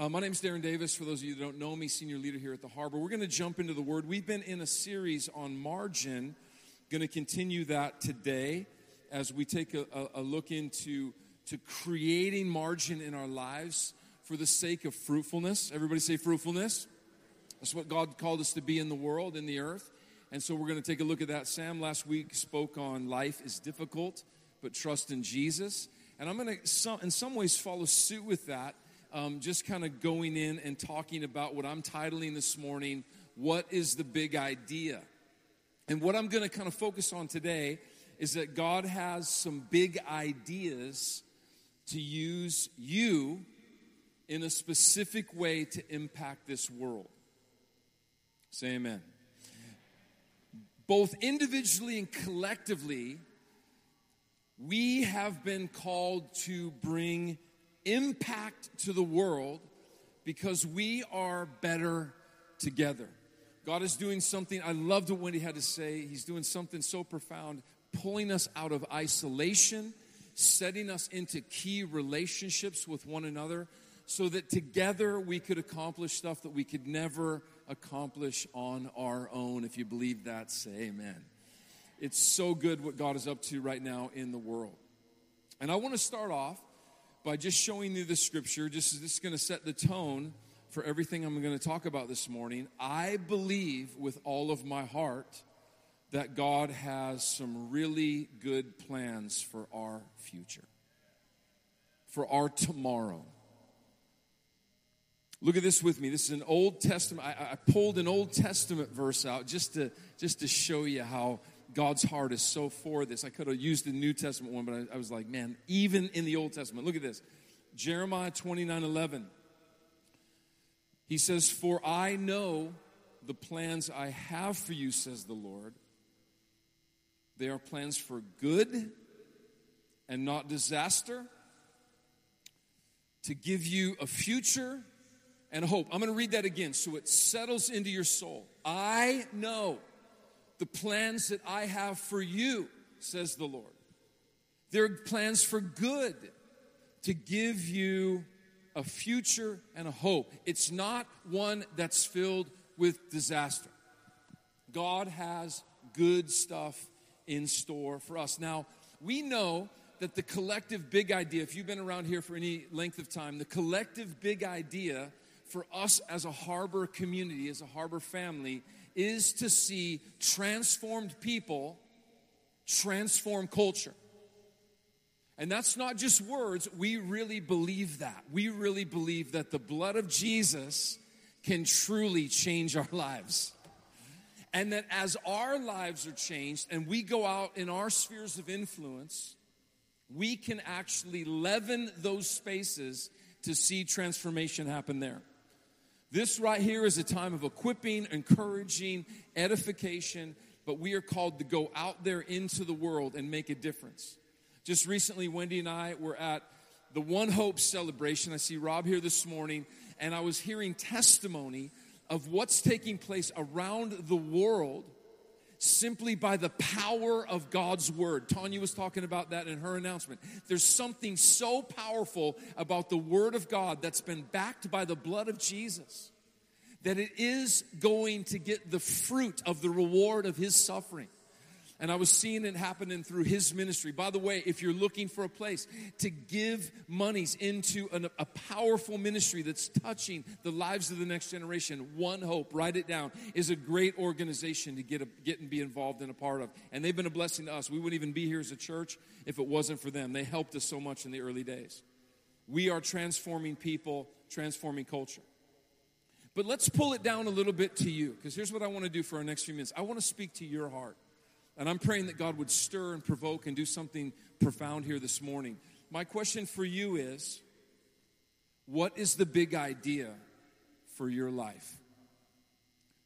Uh, my name is Darren Davis. For those of you that don't know me, senior leader here at the Harbor. We're going to jump into the Word. We've been in a series on margin. Going to continue that today as we take a, a, a look into to creating margin in our lives for the sake of fruitfulness. Everybody say fruitfulness. That's what God called us to be in the world, in the earth. And so we're going to take a look at that. Sam last week spoke on life is difficult, but trust in Jesus. And I'm going to, in some ways, follow suit with that um, just kind of going in and talking about what I'm titling this morning, What is the Big Idea? And what I'm going to kind of focus on today is that God has some big ideas to use you in a specific way to impact this world. Say amen. Both individually and collectively, we have been called to bring impact to the world because we are better together. God is doing something, I loved what Wendy had to say. He's doing something so profound, pulling us out of isolation, setting us into key relationships with one another so that together we could accomplish stuff that we could never accomplish on our own. If you believe that, say amen. It's so good what God is up to right now in the world. And I want to start off by just showing you the scripture. Just this is going to set the tone for everything I'm going to talk about this morning. I believe with all of my heart that God has some really good plans for our future, for our tomorrow. Look at this with me. This is an Old Testament. I, I, pulled an Old Testament verse out just to just to show you how God's heart is so for this. I could have used the New Testament one, but I, I was like, man, even in the Old Testament, look at this. Jeremiah 29 11. He says, For I know the plans I have for you, says the Lord. They are plans for good and not disaster, to give you a future and hope. I'm going to read that again so it settles into your soul. I know the plans that I have for you, says the Lord. They're plans for good to give you a future and a hope. It's not one that's filled with disaster. God has good stuff in store for us. Now, we know that the collective big idea, if you've been around here for any length of time, the collective big idea for us as a harbor community, as a harbor family, is to see transformed people transform culture. And that's not just words, we really believe that. We really believe that the blood of Jesus can truly change our lives. And that as our lives are changed and we go out in our spheres of influence, we can actually leaven those spaces to see transformation happen there. This right here is a time of equipping, encouraging, edification, but we are called to go out there into the world and make a difference. Just recently, Wendy and I were at the One Hope celebration. I see Rob here this morning, and I was hearing testimony of what's taking place around the world simply by the power of God's word. Tanya was talking about that in her announcement. There's something so powerful about the word of God that's been backed by the blood of Jesus that it is going to get the fruit of the reward of his suffering. And I was seeing it happening through his ministry. By the way, if you're looking for a place to give monies into an, a powerful ministry that's touching the lives of the next generation, One Hope, write it down, is a great organization to get, a, get and be involved in a part of. And they've been a blessing to us. We wouldn't even be here as a church if it wasn't for them. They helped us so much in the early days. We are transforming people, transforming culture. But let's pull it down a little bit to you, because here's what I want to do for our next few minutes. I want to speak to your heart. And I'm praying that God would stir and provoke and do something profound here this morning. My question for you is what is the big idea for your life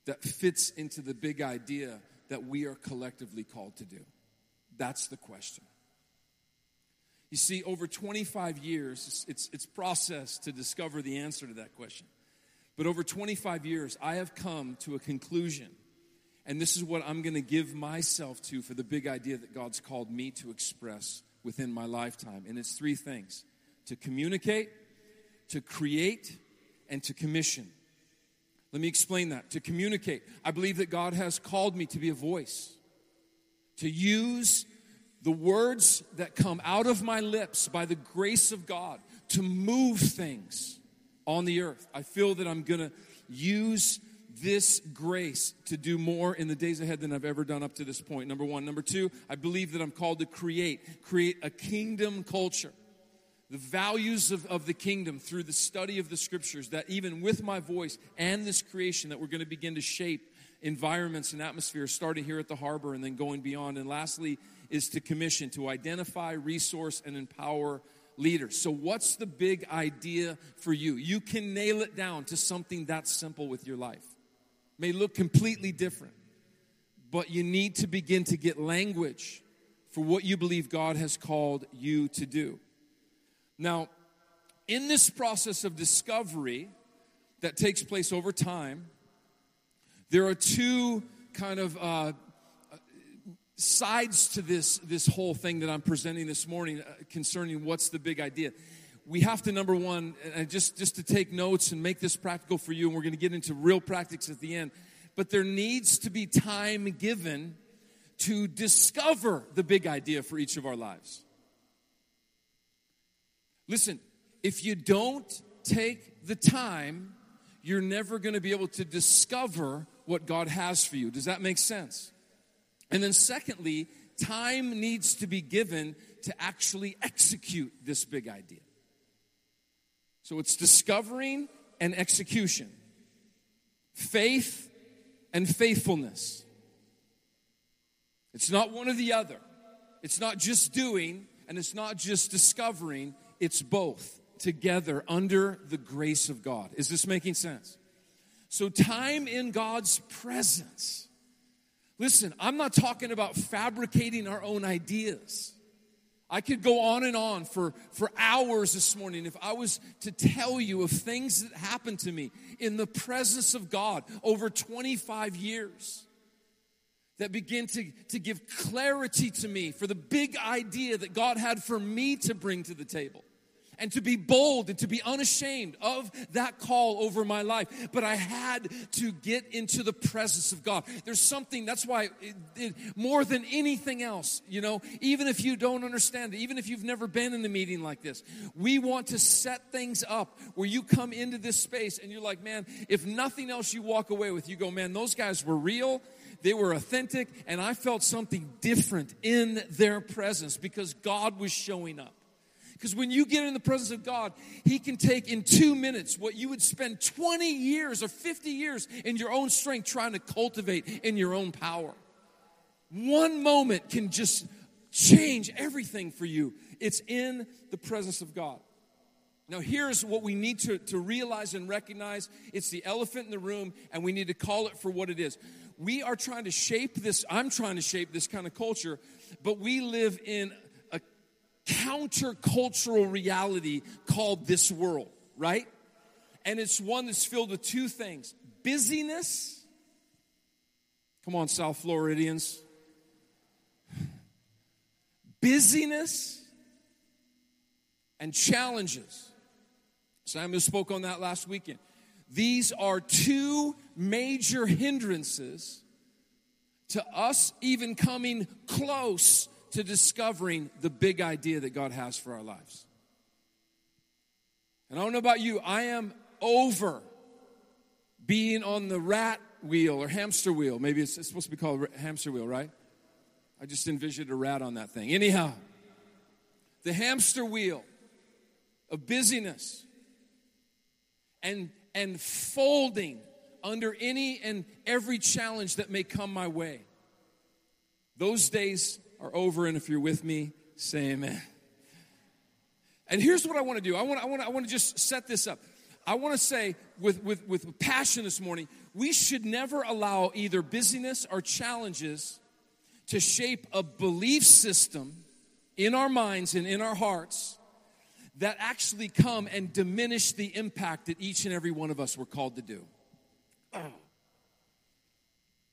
that fits into the big idea that we are collectively called to do? That's the question. You see, over 25 years, it's, it's process to discover the answer to that question. But over 25 years, I have come to a conclusion and this is what I'm going to give myself to for the big idea that God's called me to express within my lifetime. And it's three things to communicate, to create, and to commission. Let me explain that. To communicate. I believe that God has called me to be a voice, to use the words that come out of my lips by the grace of God to move things on the earth. I feel that I'm going to use this grace to do more in the days ahead than I've ever done up to this point. Number one. Number two, I believe that I'm called to create, create a kingdom culture. The values of, of the kingdom through the study of the scriptures, that even with my voice and this creation, that we're going to begin to shape environments and atmospheres, starting here at the harbor and then going beyond. And lastly, is to commission, to identify, resource, and empower leaders. So, what's the big idea for you? You can nail it down to something that simple with your life may look completely different, but you need to begin to get language for what you believe God has called you to do. Now, in this process of discovery that takes place over time, there are two kind of uh, sides to this, this whole thing that I'm presenting this morning uh, concerning what's the big idea we have to number one and just just to take notes and make this practical for you and we're going to get into real practice at the end but there needs to be time given to discover the big idea for each of our lives. Listen if you don't take the time you're never going to be able to discover what god has for you. Does that make sense? And then secondly time needs to be given to actually execute this big idea so it's discovering and execution, faith and faithfulness. It's not one or the other. It's not just doing and it's not just discovering, it's both together under the grace of God. Is this making sense? So, time in God's presence. Listen, I'm not talking about fabricating our own ideas. I could go on and on for, for hours this morning if I was to tell you of things that happened to me in the presence of God over 25 years that begin to, to give clarity to me for the big idea that God had for me to bring to the table and to be bold and to be unashamed of that call over my life. But I had to get into the presence of God. There's something, that's why, it, it, more than anything else, you know, even if you don't understand it, even if you've never been in a meeting like this, we want to set things up where you come into this space and you're like, man, if nothing else you walk away with, you go, man, those guys were real they were authentic, and I felt something different in their presence because God was showing up. Because when you get in the presence of God, He can take in two minutes what you would spend 20 years or 50 years in your own strength trying to cultivate in your own power. One moment can just change everything for you. It's in the presence of God. Now, here's what we need to, to realize and recognize it's the elephant in the room, and we need to call it for what it is. We are trying to shape this, I'm trying to shape this kind of culture, but we live in countercultural reality called this world, right? And it's one that's filled with two things busyness. Come on, South Floridians. Busyness and challenges. Samuel spoke on that last weekend. These are two major hindrances to us even coming close to discovering the big idea that God has for our lives. And I don't know about you, I am over being on the rat wheel or hamster wheel. Maybe it's, it's supposed to be called hamster wheel, right? I just envisioned a rat on that thing. Anyhow, the hamster wheel of busyness and, and folding under any and every challenge that may come my way. Those days are over, and if you're with me, say amen. And here's what I want to do I want, I want, I want to just set this up. I want to say with, with, with passion this morning, we should never allow either busyness or challenges to shape a belief system in our minds and in our hearts that actually come and diminish the impact that each and every one of us were called to do.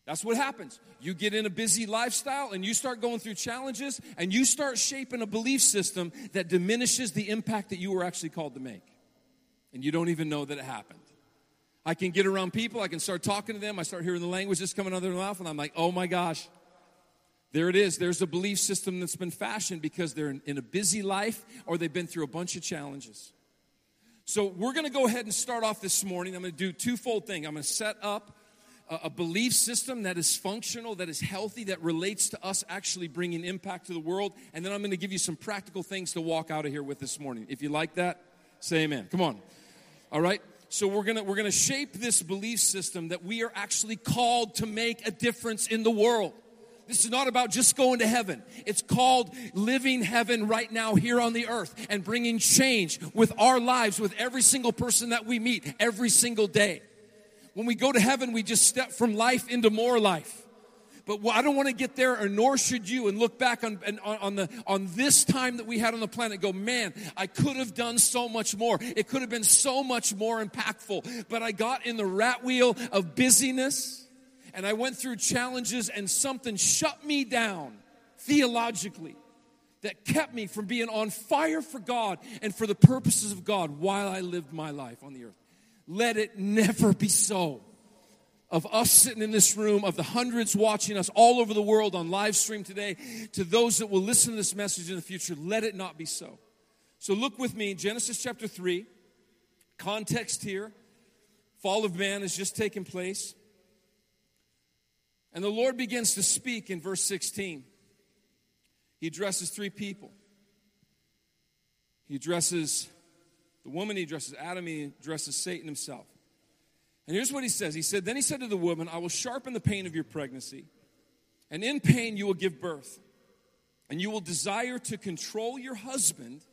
That's what happens. You get in a busy lifestyle and you start going through challenges and you start shaping a belief system that diminishes the impact that you were actually called to make. And you don't even know that it happened. I can get around people, I can start talking to them, I start hearing the language that's coming out of their mouth, and I'm like, oh my gosh. There it is. There's a belief system that's been fashioned because they're in, in a busy life or they've been through a bunch of challenges. So we're going to go ahead and start off this morning. I'm going to do twofold thing. I'm going to set up a, belief system that is functional, that is healthy, that relates to us actually bringing impact to the world, and then I'm going to give you some practical things to walk out of here with this morning. If you like that, say amen. Come on. All right. So we're going to we're going to shape this belief system that we are actually called to make a difference in the world. This is not about just going to heaven. It's called living heaven right now here on the earth and bringing change with our lives, with every single person that we meet every single day. When we go to heaven, we just step from life into more life. But I don't want to get there, or nor should you, and look back on, on, the, on this time that we had on the planet. Go, man, I could have done so much more. It could have been so much more impactful. But I got in the rat wheel of busyness and I went through challenges, and something shut me down theologically that kept me from being on fire for God and for the purposes of God while I lived my life on the earth. Let it never be so. Of us sitting in this room, of the hundreds watching us all over the world on live stream today, to those that will listen to this message in the future, let it not be so. So look with me, Genesis chapter 3. Context here fall of man has just taken place. And the Lord begins to speak in verse 16. He addresses three people. He addresses the woman, he addresses Adam, he addresses Satan himself. And here's what he says He said, Then he said to the woman, I will sharpen the pain of your pregnancy, and in pain you will give birth, and you will desire to control your husband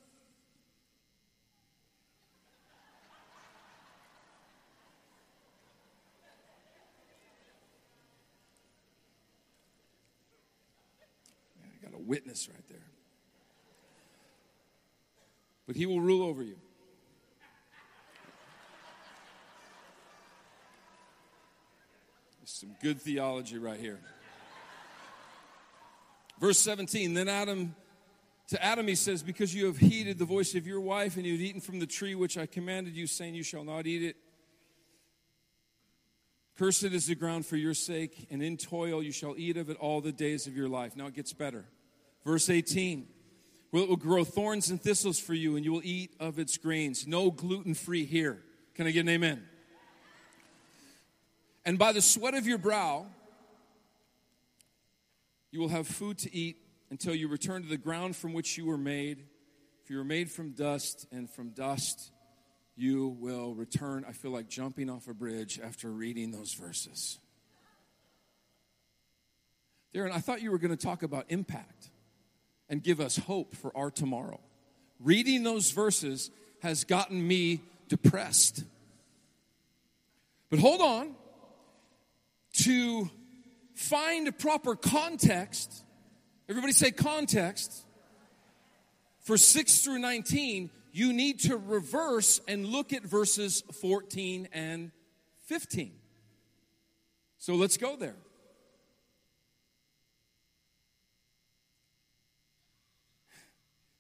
I got a witness right there. But he will rule over you. Some good theology right here. Verse 17 Then Adam, to Adam he says, Because you have heeded the voice of your wife, and you have eaten from the tree which I commanded you, saying, You shall not eat it. Cursed is the ground for your sake, and in toil you shall eat of it all the days of your life. Now it gets better. Verse 18 Well, it will grow thorns and thistles for you, and you will eat of its grains. No gluten free here. Can I get an amen? And by the sweat of your brow, you will have food to eat until you return to the ground from which you were made. For you were made from dust, and from dust you will return. I feel like jumping off a bridge after reading those verses. Darren, I thought you were going to talk about impact and give us hope for our tomorrow. Reading those verses has gotten me depressed. But hold on. To find a proper context, everybody say context, for 6 through 19, you need to reverse and look at verses 14 and 15. So let's go there.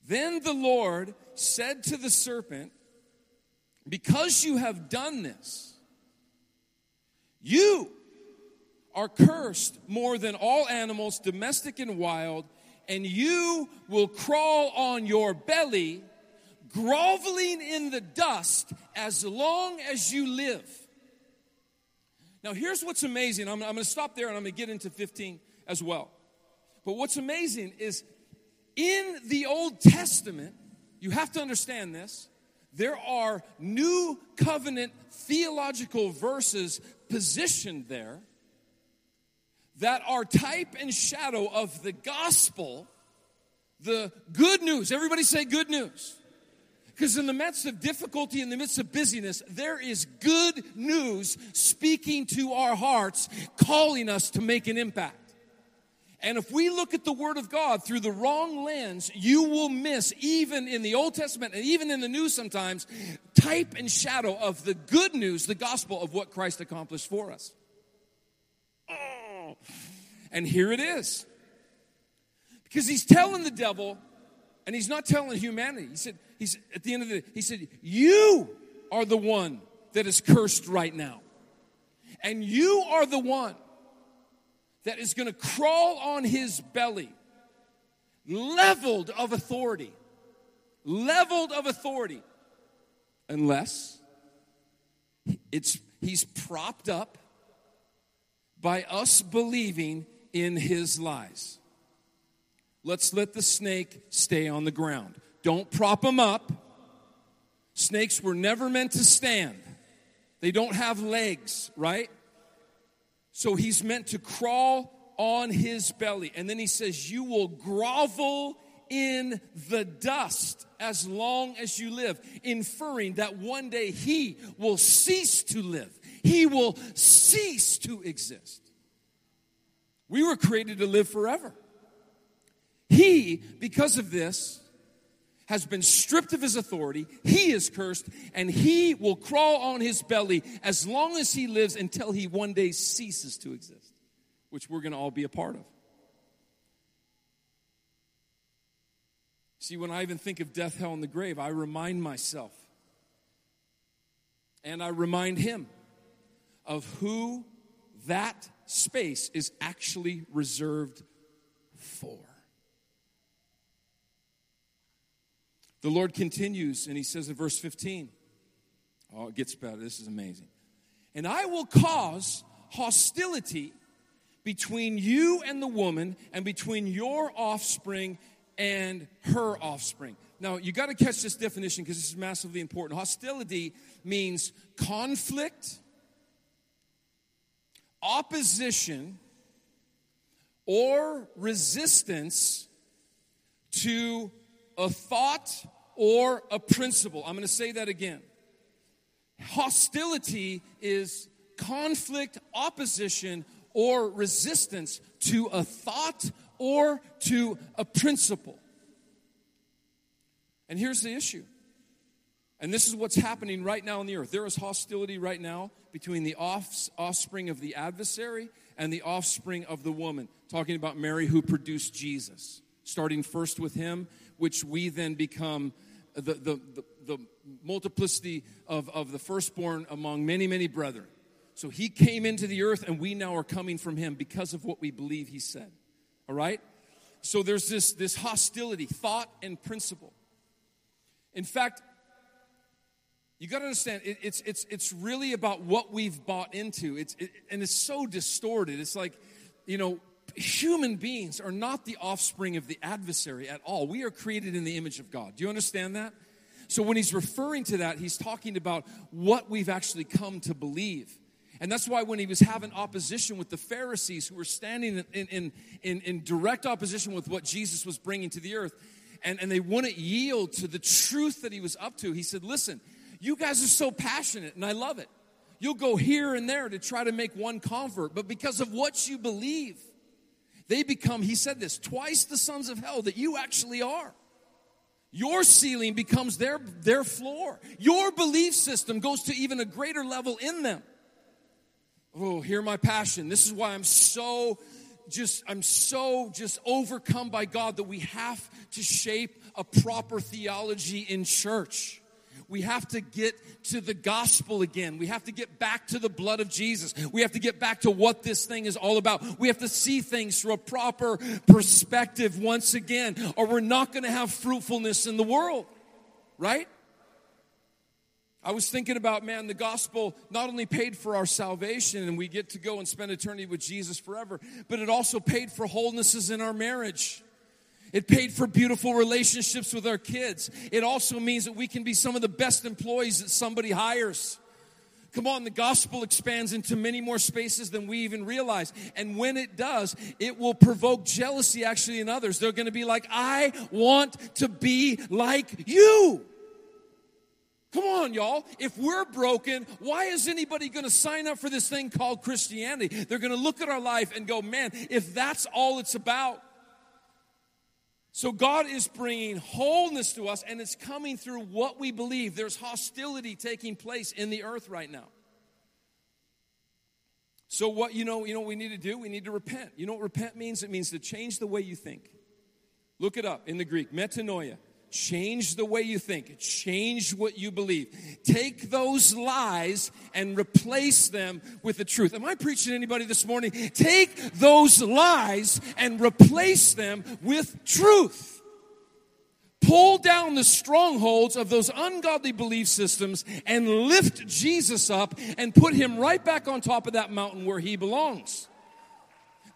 Then the Lord said to the serpent, Because you have done this, you are cursed more than all animals, domestic and wild, and you will crawl on your belly, groveling in the dust as long as you live. Now, here's what's amazing. I'm, I'm going to stop there and I'm going to get into 15 as well. But what's amazing is in the Old Testament, you have to understand this, there are new covenant theological verses positioned there that are type and shadow of the gospel, the good news. Everybody say good news. Because in the midst of difficulty, in the midst of busyness, there is good news speaking to our hearts, calling us to make an impact. And if we look at the Word of God through the wrong lens, you will miss, even in the Old Testament and even in the New sometimes, type and shadow of the good news, the gospel of what Christ accomplished for us. And here it is. Because he's telling the devil, and he's not telling humanity. He said, he's at the end of the he said, You are the one that is cursed right now. And you are the one that is going to crawl on his belly, leveled of authority. Leveled of authority. Unless it's he's propped up by us believing in his lies. Let's let the snake stay on the ground. Don't prop him up. Snakes were never meant to stand. They don't have legs, right? So he's meant to crawl on his belly. And then he says, You will grovel in the dust as long as you live, inferring that one day he will cease to live. He will cease to exist. We were created to live forever. He, because of this, has been stripped of his authority. He is cursed, and he will crawl on his belly as long as he lives until he one day ceases to exist, which we're going to all be a part of. See, when I even think of death, hell, and the grave, I remind myself and I remind him of who that space is actually reserved for. The Lord continues and he says in verse 15, oh, it gets better. This is amazing. And I will cause hostility between you and the woman, and between your offspring and her offspring. Now, you got to catch this definition because this is massively important. Hostility means conflict, opposition, or resistance to a thought or a principle. I'm going to say that again. Hostility is conflict, opposition, or resistance to a thought or to a principle. And here's the issue. And this is what's happening right now on the earth. There is hostility right now between the offspring of the adversary and the offspring of the woman. Talking about Mary who produced Jesus. Starting first with him which we then become the, the, the, the multiplicity of, of the firstborn among many, many brethren. So he came into the earth, and we now are coming from him because of what we believe he said. All right? So there's this, this hostility, thought and principle. In fact, you got to understand, it, it's, it's, it's really about what we've bought into. It's, it, and it's so distorted. It's like, you know, human beings are not the offspring of the adversary at all. We are created in the image of God. Do you understand that? So when he's referring to that, he's talking about what we've actually come to believe. And that's why when he was having opposition with the Pharisees who were standing in, in, in, in direct opposition with what Jesus was bringing to the earth, and, and they wouldn't yield to the truth that he was up to, he said, Listen, you guys are so passionate, and I love it. You'll go here and there to try to make one convert, but because of what you believe, they become, he said this, twice the sons of hell that you actually are. Your ceiling becomes their, their floor. Your belief system goes to even a greater level in them. Oh, hear my passion. This is why I'm so just I'm so just overcome by God that we have to shape a proper theology in church we have to get to the gospel again. We have to get back to the blood of Jesus. We have to get back to what this thing is all about. We have to see things through a proper perspective once again, or we're not going to have fruitfulness in the world, right? I was thinking about, man, the gospel not only paid for our salvation and we get to go and spend eternity with Jesus forever, but it also paid for wholenesses in our marriage. It paid for beautiful relationships with our kids. It also means that we can be some of the best employees that somebody hires. Come on, the gospel expands into many more spaces than we even realize. And when it does, it will provoke jealousy actually in others. They're going to be like, I want to be like you. Come on, y'all. If we're broken, why is anybody going to sign up for this thing called Christianity? They're going to look at our life and go, man, if that's all it's about, so God is bringing wholeness to us, and it's coming through what we believe. There's hostility taking place in the earth right now. So what you know, you know what we need to do? We need to repent. You know what repent means? It means to change the way you think. Look it up in the Greek, metanoia. Change the way you think. Change what you believe. Take those lies and replace them with the truth. Am I preaching to anybody this morning? Take those lies and replace them with truth. Pull down the strongholds of those ungodly belief systems and lift Jesus up and put him right back on top of that mountain where he belongs.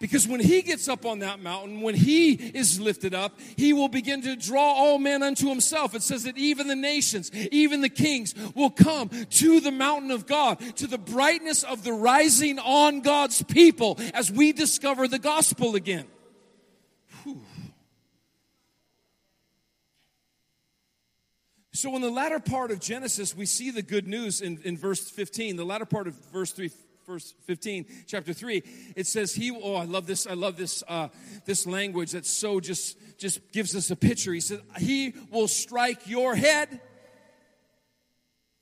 Because when he gets up on that mountain, when he is lifted up, he will begin to draw all men unto himself. It says that even the nations, even the kings will come to the mountain of God, to the brightness of the rising on God's people as we discover the gospel again. Whew. So, in the latter part of Genesis, we see the good news in, in verse 15. The latter part of verse 3 verse 15 chapter 3 it says he oh i love this i love this uh, this language that so just just gives us a picture. He says he will strike your head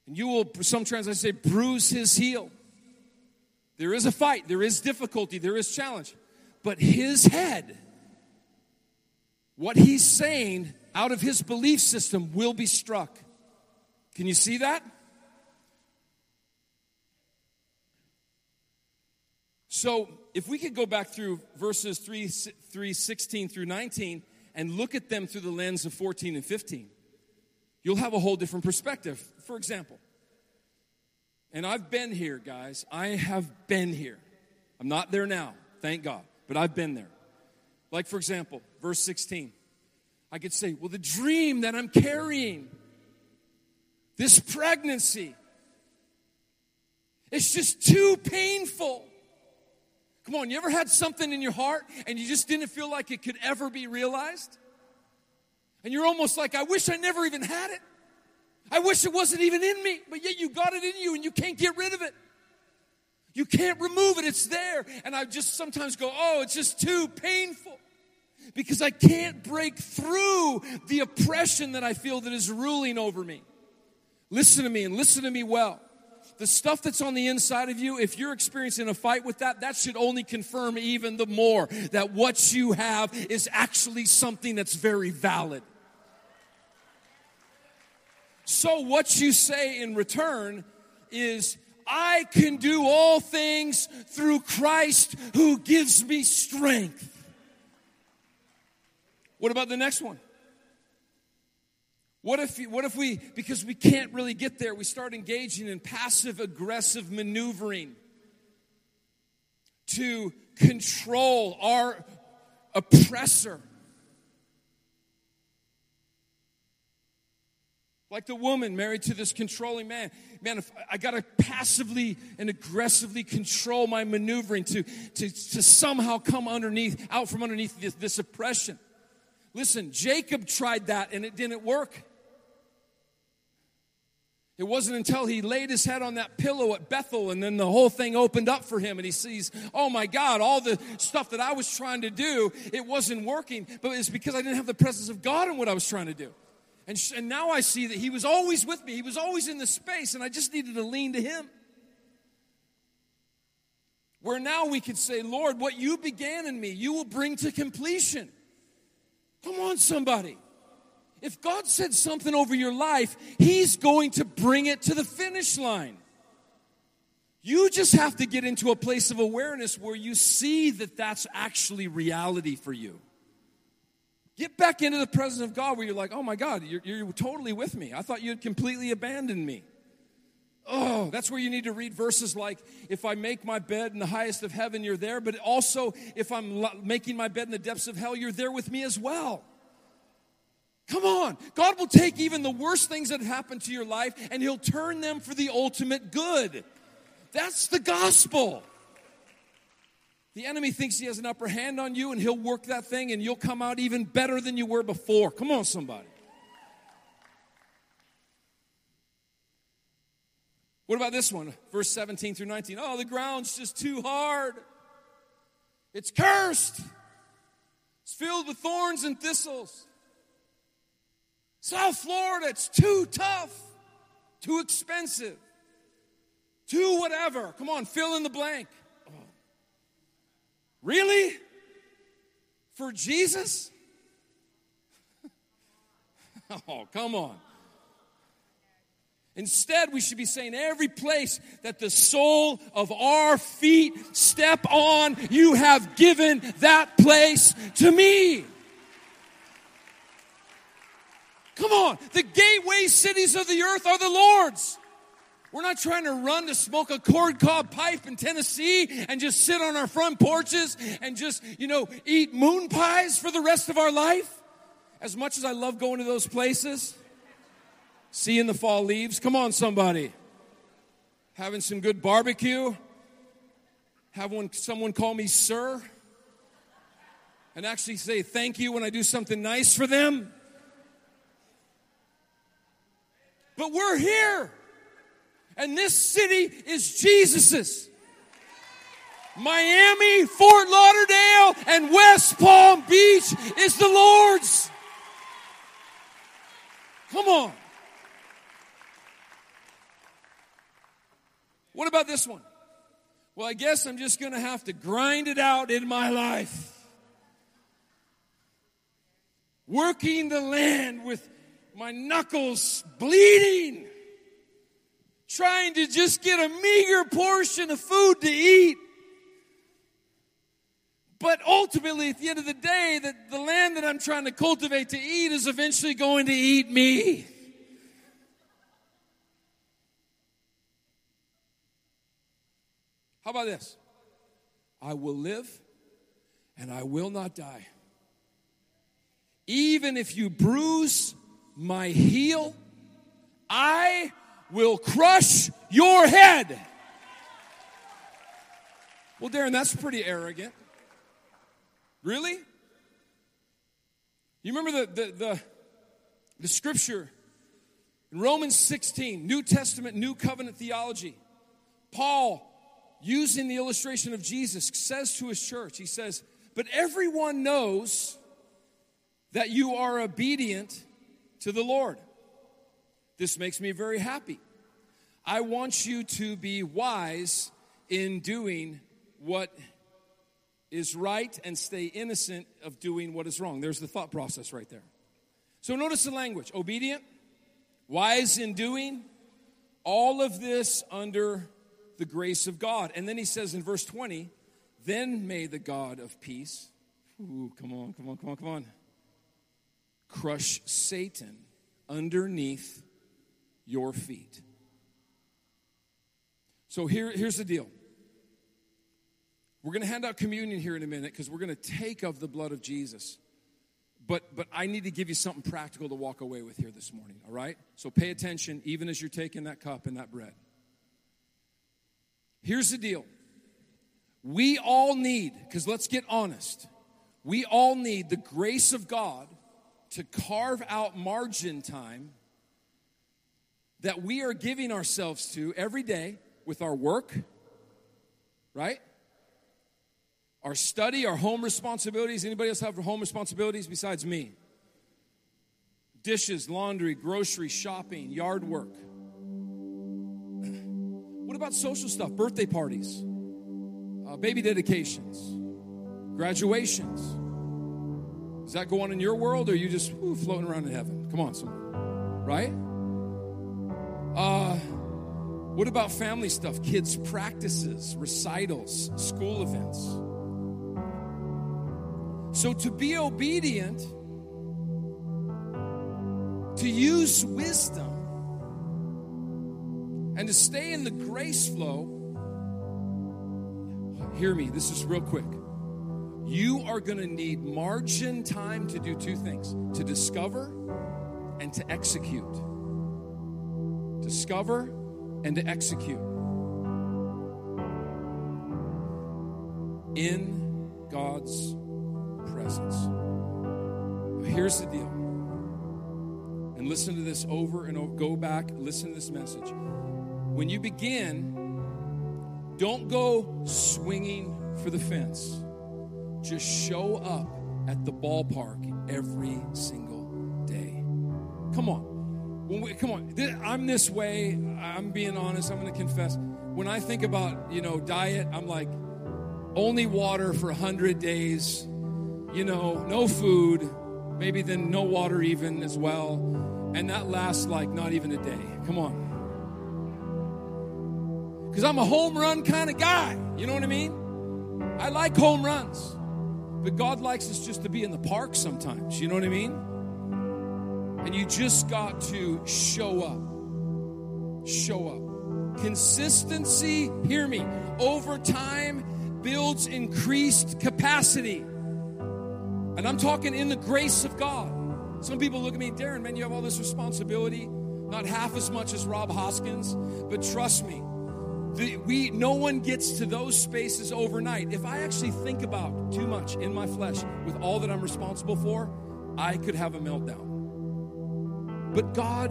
and you will some translations say bruise his heel. There is a fight there is difficulty there is challenge but his head what he's saying out of his belief system will be struck. Can you see that So if we could go back through verses 3, 3 16 through 19 and look at them through the lens of 14 and 15, you'll have a whole different perspective. For example, and I've been here, guys. I have been here. I'm not there now, thank God, but I've been there. Like, for example, verse 16. I could say, well, the dream that I'm carrying, this pregnancy, it's just too painful. Come on, you ever had something in your heart and you just didn't feel like it could ever be realized? And you're almost like, I wish I never even had it. I wish it wasn't even in me, but yet you got it in you and you can't get rid of it. You can't remove it, it's there. And I just sometimes go, oh, it's just too painful because I can't break through the oppression that I feel that is ruling over me. Listen to me and listen to me well the stuff that's on the inside of you, if you're experiencing a fight with that, that should only confirm even the more that what you have is actually something that's very valid. So, what you say in return is, I can do all things through Christ who gives me strength. What about the next one? What if, what if we, because we can't really get there, we start engaging in passive aggressive maneuvering to control our oppressor? Like the woman married to this controlling man. Man, if I gotta passively and aggressively control my maneuvering to, to, to somehow come underneath, out from underneath this, this oppression. Listen, Jacob tried that and it didn't work. It wasn't until he laid his head on that pillow at Bethel and then the whole thing opened up for him and he sees, oh my God, all the stuff that I was trying to do, it wasn't working, but it's because I didn't have the presence of God in what I was trying to do. And, sh- and now I see that he was always with me, he was always in the space, and I just needed to lean to him. Where now we could say, Lord, what you began in me, you will bring to completion. Come on, somebody. If God said something over your life, He's going to bring it to the finish line. You just have to get into a place of awareness where you see that that's actually reality for you. Get back into the presence of God where you're like, oh my God, you're, you're totally with me. I thought you had completely abandoned me. Oh, that's where you need to read verses like, if I make my bed in the highest of heaven, you're there. But also, if I'm making my bed in the depths of hell, you're there with me as well. Come on. God will take even the worst things that happen to your life and He'll turn them for the ultimate good. That's the gospel. The enemy thinks he has an upper hand on you and he'll work that thing and you'll come out even better than you were before. Come on, somebody. What about this one? Verse 17 through 19. Oh, the ground's just too hard. It's cursed. It's filled with thorns and thistles. South Florida, it's too tough, too expensive, too whatever. Come on, fill in the blank. Really? For Jesus? Oh, come on. Instead, we should be saying every place that the sole of our feet step on, you have given that place to me. Come on, the gateway cities of the earth are the Lord's. We're not trying to run to smoke a corncob pipe in Tennessee and just sit on our front porches and just, you know, eat moon pies for the rest of our life. As much as I love going to those places, seeing the fall leaves, come on, somebody. Having some good barbecue, have one, someone call me sir, and actually say thank you when I do something nice for them. But we're here. And this city is Jesus's. Miami, Fort Lauderdale, and West Palm Beach is the Lord's. Come on. What about this one? Well, I guess I'm just going to have to grind it out in my life. Working the land with my knuckles bleeding, trying to just get a meager portion of food to eat. But ultimately, at the end of the day, that the land that I'm trying to cultivate to eat is eventually going to eat me. How about this? I will live and I will not die. Even if you bruise my heel, I will crush your head. Well, Darren, that's pretty arrogant. Really? You remember the, the, the, the scripture in Romans 16, New Testament, New Covenant theology. Paul, using the illustration of Jesus, says to his church, he says, But everyone knows that you are obedient to the Lord. This makes me very happy. I want you to be wise in doing what is right and stay innocent of doing what is wrong. There's the thought process right there. So notice the language obedient, wise in doing, all of this under the grace of God. And then he says in verse 20, then may the God of peace, ooh, come on, come on, come on, come on, crush Satan underneath your feet. So here, here's the deal we're going to hand out communion here in a minute because we're going to take of the blood of Jesus. But, but I need to give you something practical to walk away with here this morning, all right? So pay attention even as you're taking that cup and that bread. Here's the deal we all need, because let's get honest, we all need the grace of God to carve out margin time that we are giving ourselves to every day with our work, right? our study, our home responsibilities. Anybody else have home responsibilities besides me? Dishes, laundry, grocery, shopping, yard work. What about social stuff? Birthday parties, uh, baby dedications, graduations. Does that go on in your world, or are you just whoo, floating around in heaven? Come on, someone. Right? Uh, what about family stuff? Kids' practices, recitals, school events. So to be obedient, to use wisdom, and to stay in the grace flow, hear me, this is real quick. You are going to need margin time to do two things to discover and to execute. Discover and to execute. In God's presence. Here's the deal. And listen to this over and over. Go back, listen to this message. When you begin, don't go swinging for the fence. Just show up at the ballpark every single day. Come on. We, come on. I'm this way. I'm being honest. I'm going to confess. When I think about, you know, diet, I'm like, only water for 100 days you know, no food, maybe then no water even as well. And that lasts like not even a day. Come on. Because I'm a home run kind of guy. You know what I mean? I like home runs. But God likes us just to be in the park sometimes. You know what I mean? And you just got to show up. Show up. Consistency, hear me, over time builds increased capacity. And I'm talking in the grace of God. Some people look at me, Darren, man, you have all this responsibility. Not half as much as Rob Hoskins, but trust me, the, we no one gets to those spaces overnight. If I actually think about too much in my flesh with all that I'm responsible for, I could have a meltdown. But God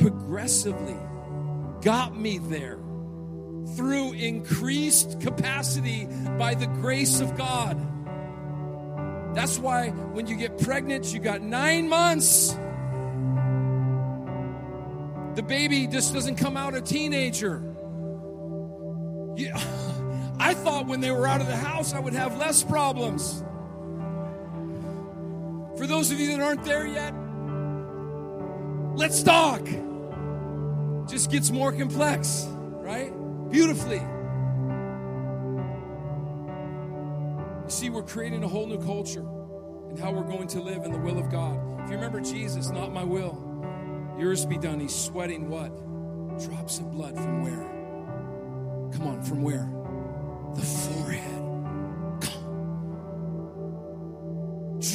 progressively got me there through increased capacity by the grace of God. That's why when you get pregnant, you got nine months. The baby just doesn't come out a teenager. Yeah, I thought when they were out of the house, I would have less problems. For those of you that aren't there yet, let's talk. Just gets more complex, right? Beautifully. You see, we're creating a whole new culture and how we're going to live in the will of God. If you remember Jesus, not my will, yours be done. He's sweating what? Drops of blood from where? Come on, from where? The forehead.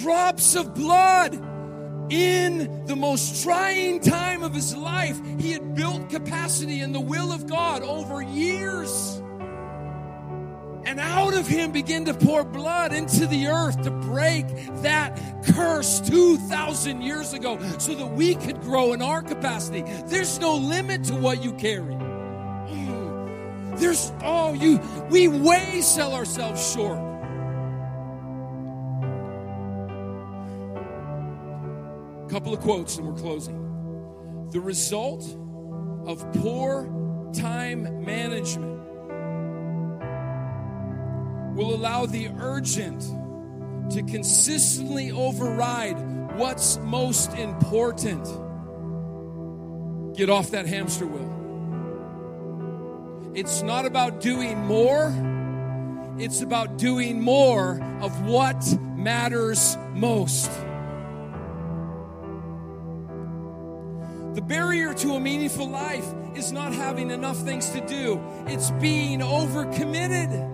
Drops of blood in the most trying time of his life. He had built capacity in the will of God over years. And out of him began to pour blood into the earth to break that curse 2,000 years ago so that we could grow in our capacity. There's no limit to what you carry. There's, oh, you, we way sell ourselves short. A Couple of quotes and we're closing. The result of poor time management will allow the urgent to consistently override what's most important. Get off that hamster wheel. It's not about doing more, it's about doing more of what matters most. The barrier to a meaningful life is not having enough things to do, it's being overcommitted.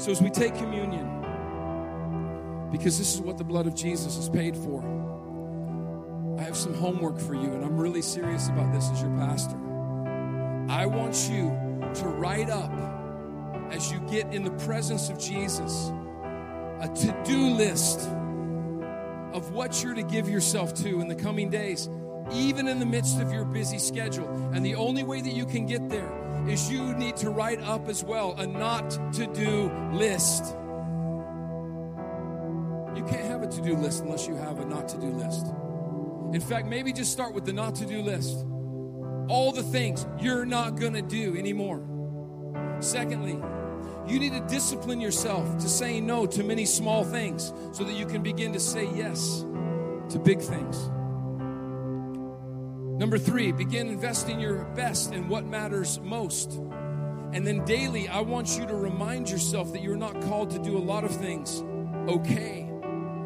So, as we take communion, because this is what the blood of Jesus has paid for. I have some homework for you, and I'm really serious about this as your pastor. I want you to write up, as you get in the presence of Jesus, a to do list of what you're to give yourself to in the coming days, even in the midst of your busy schedule. And the only way that you can get there is you need to write up as well a not to do list. You can't have a to do list unless you have a not to do list. In fact, maybe just start with the not to do list. All the things you're not going to do anymore. Secondly, you need to discipline yourself to saying no to many small things so that you can begin to say yes to big things. Number three, begin investing your best in what matters most. And then daily, I want you to remind yourself that you're not called to do a lot of things okay,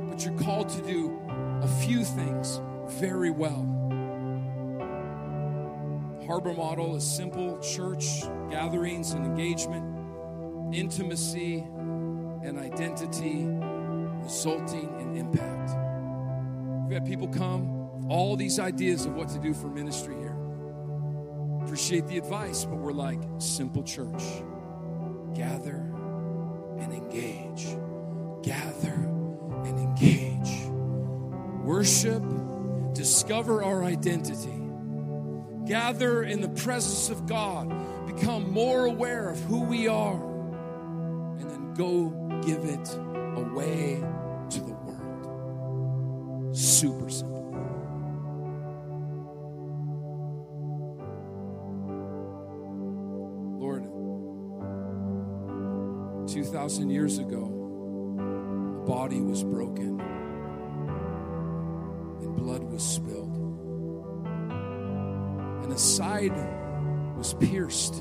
but you're called to do a few things very well. Harbor model is simple church gatherings and engagement, intimacy and identity, resulting in impact. We've had people come, all these ideas of what to do for ministry here. Appreciate the advice, but we're like simple church. Gather and engage. Gather and engage. Worship discover our identity, gather in the presence of God, become more aware of who we are, and then go give it away to the world. Super simple. Lord, 2,000 years ago, a body was broken blood was spilled. And a side was pierced.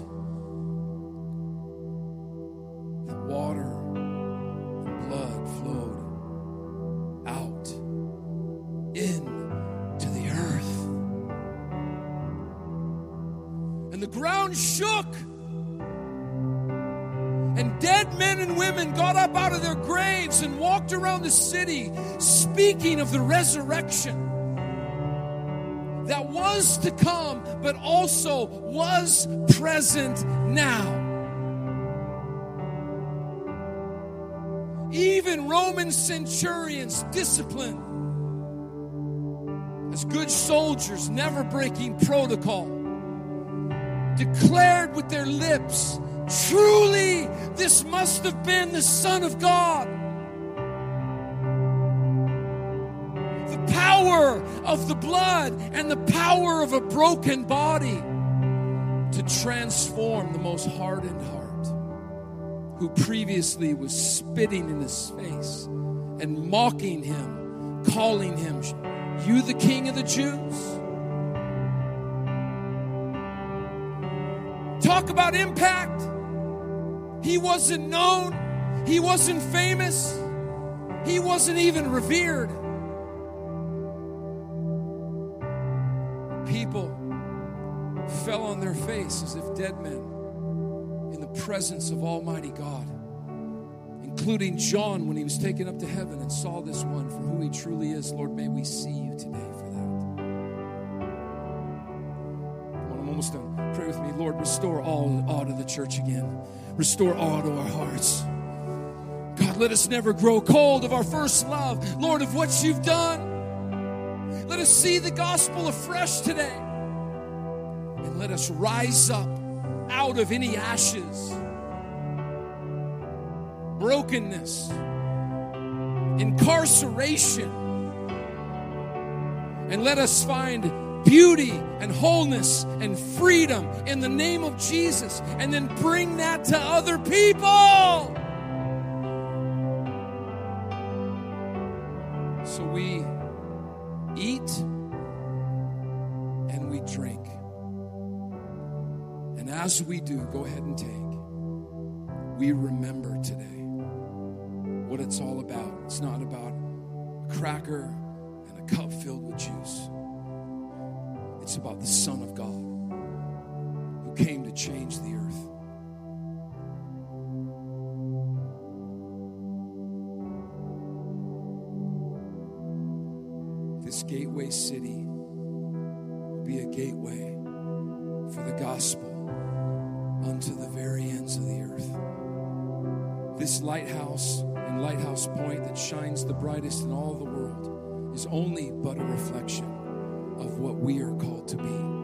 And water walked around the city speaking of the resurrection that was to come, but also was present now. Even Roman centurions disciplined as good soldiers, never breaking protocol, declared with their lips, Truly, this must have been the Son of God. Power of the blood and the power of a broken body to transform the most hardened heart who previously was spitting in his face and mocking him, calling him, You the King of the Jews? Talk about impact. He wasn't known, he wasn't famous, he wasn't even revered. Fell on their face as if dead men in the presence of Almighty God, including John when he was taken up to heaven and saw this one for who he truly is. Lord, may we see you today for that. I'm almost done. Pray with me. Lord, restore all awe to the church again. Restore awe to our hearts. God, let us never grow cold of our first love. Lord, of what you've done. Let us see the gospel afresh today. Let us rise up out of any ashes, brokenness, incarceration. And let us find beauty and wholeness and freedom in the name of Jesus and then bring that to other people. As we do, go ahead and take. We remember today what it's all about. It's not about a cracker and a cup filled with juice. It's about the Son of God who came to change the earth. This gateway city be a gateway for the gospel This lighthouse and lighthouse point that shines the brightest in all the world is only but a reflection of what we are called to be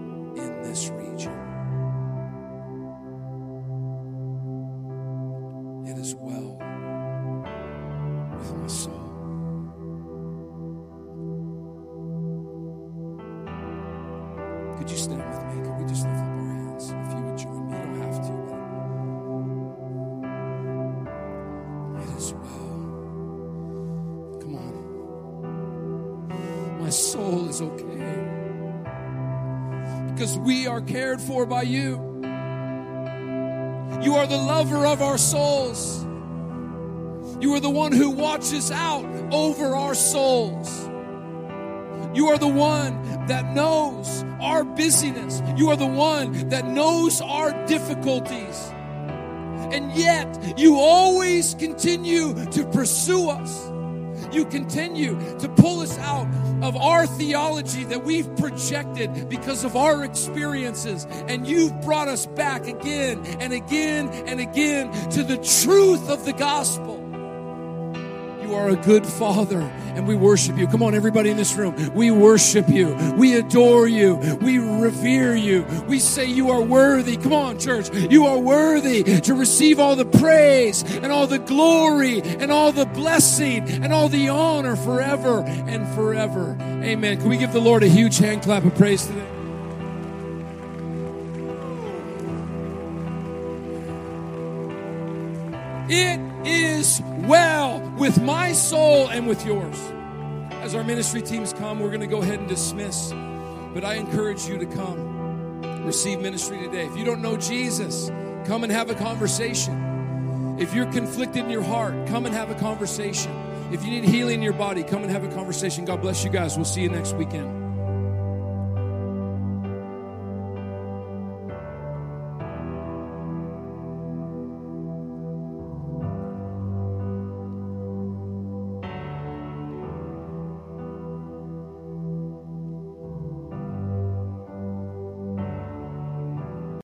for by you. You are the lover of our souls. You are the one who watches out over our souls. You are the one that knows our busyness. You are the one that knows our difficulties. And yet, you always continue to pursue us. You continue to pull us out of our theology that we've projected because of our experiences. And you've brought us back again and again and again to the truth of the gospel. You are a good father, and we worship you. Come on, everybody in this room. We worship you. We adore you. We revere you. We say you are worthy. Come on, church. You are worthy to receive all the praise and all the glory and all the blessing and all the honor forever and forever. Amen. Can we give the Lord a huge hand clap of praise today? It is well with my soul and with yours. As our ministry teams come, we're going to go ahead and dismiss. But I encourage you to come, receive ministry today. If you don't know Jesus, come and have a conversation. If you're conflicted in your heart, come and have a conversation. If you need healing in your body, come and have a conversation. God bless you guys. We'll see you next weekend.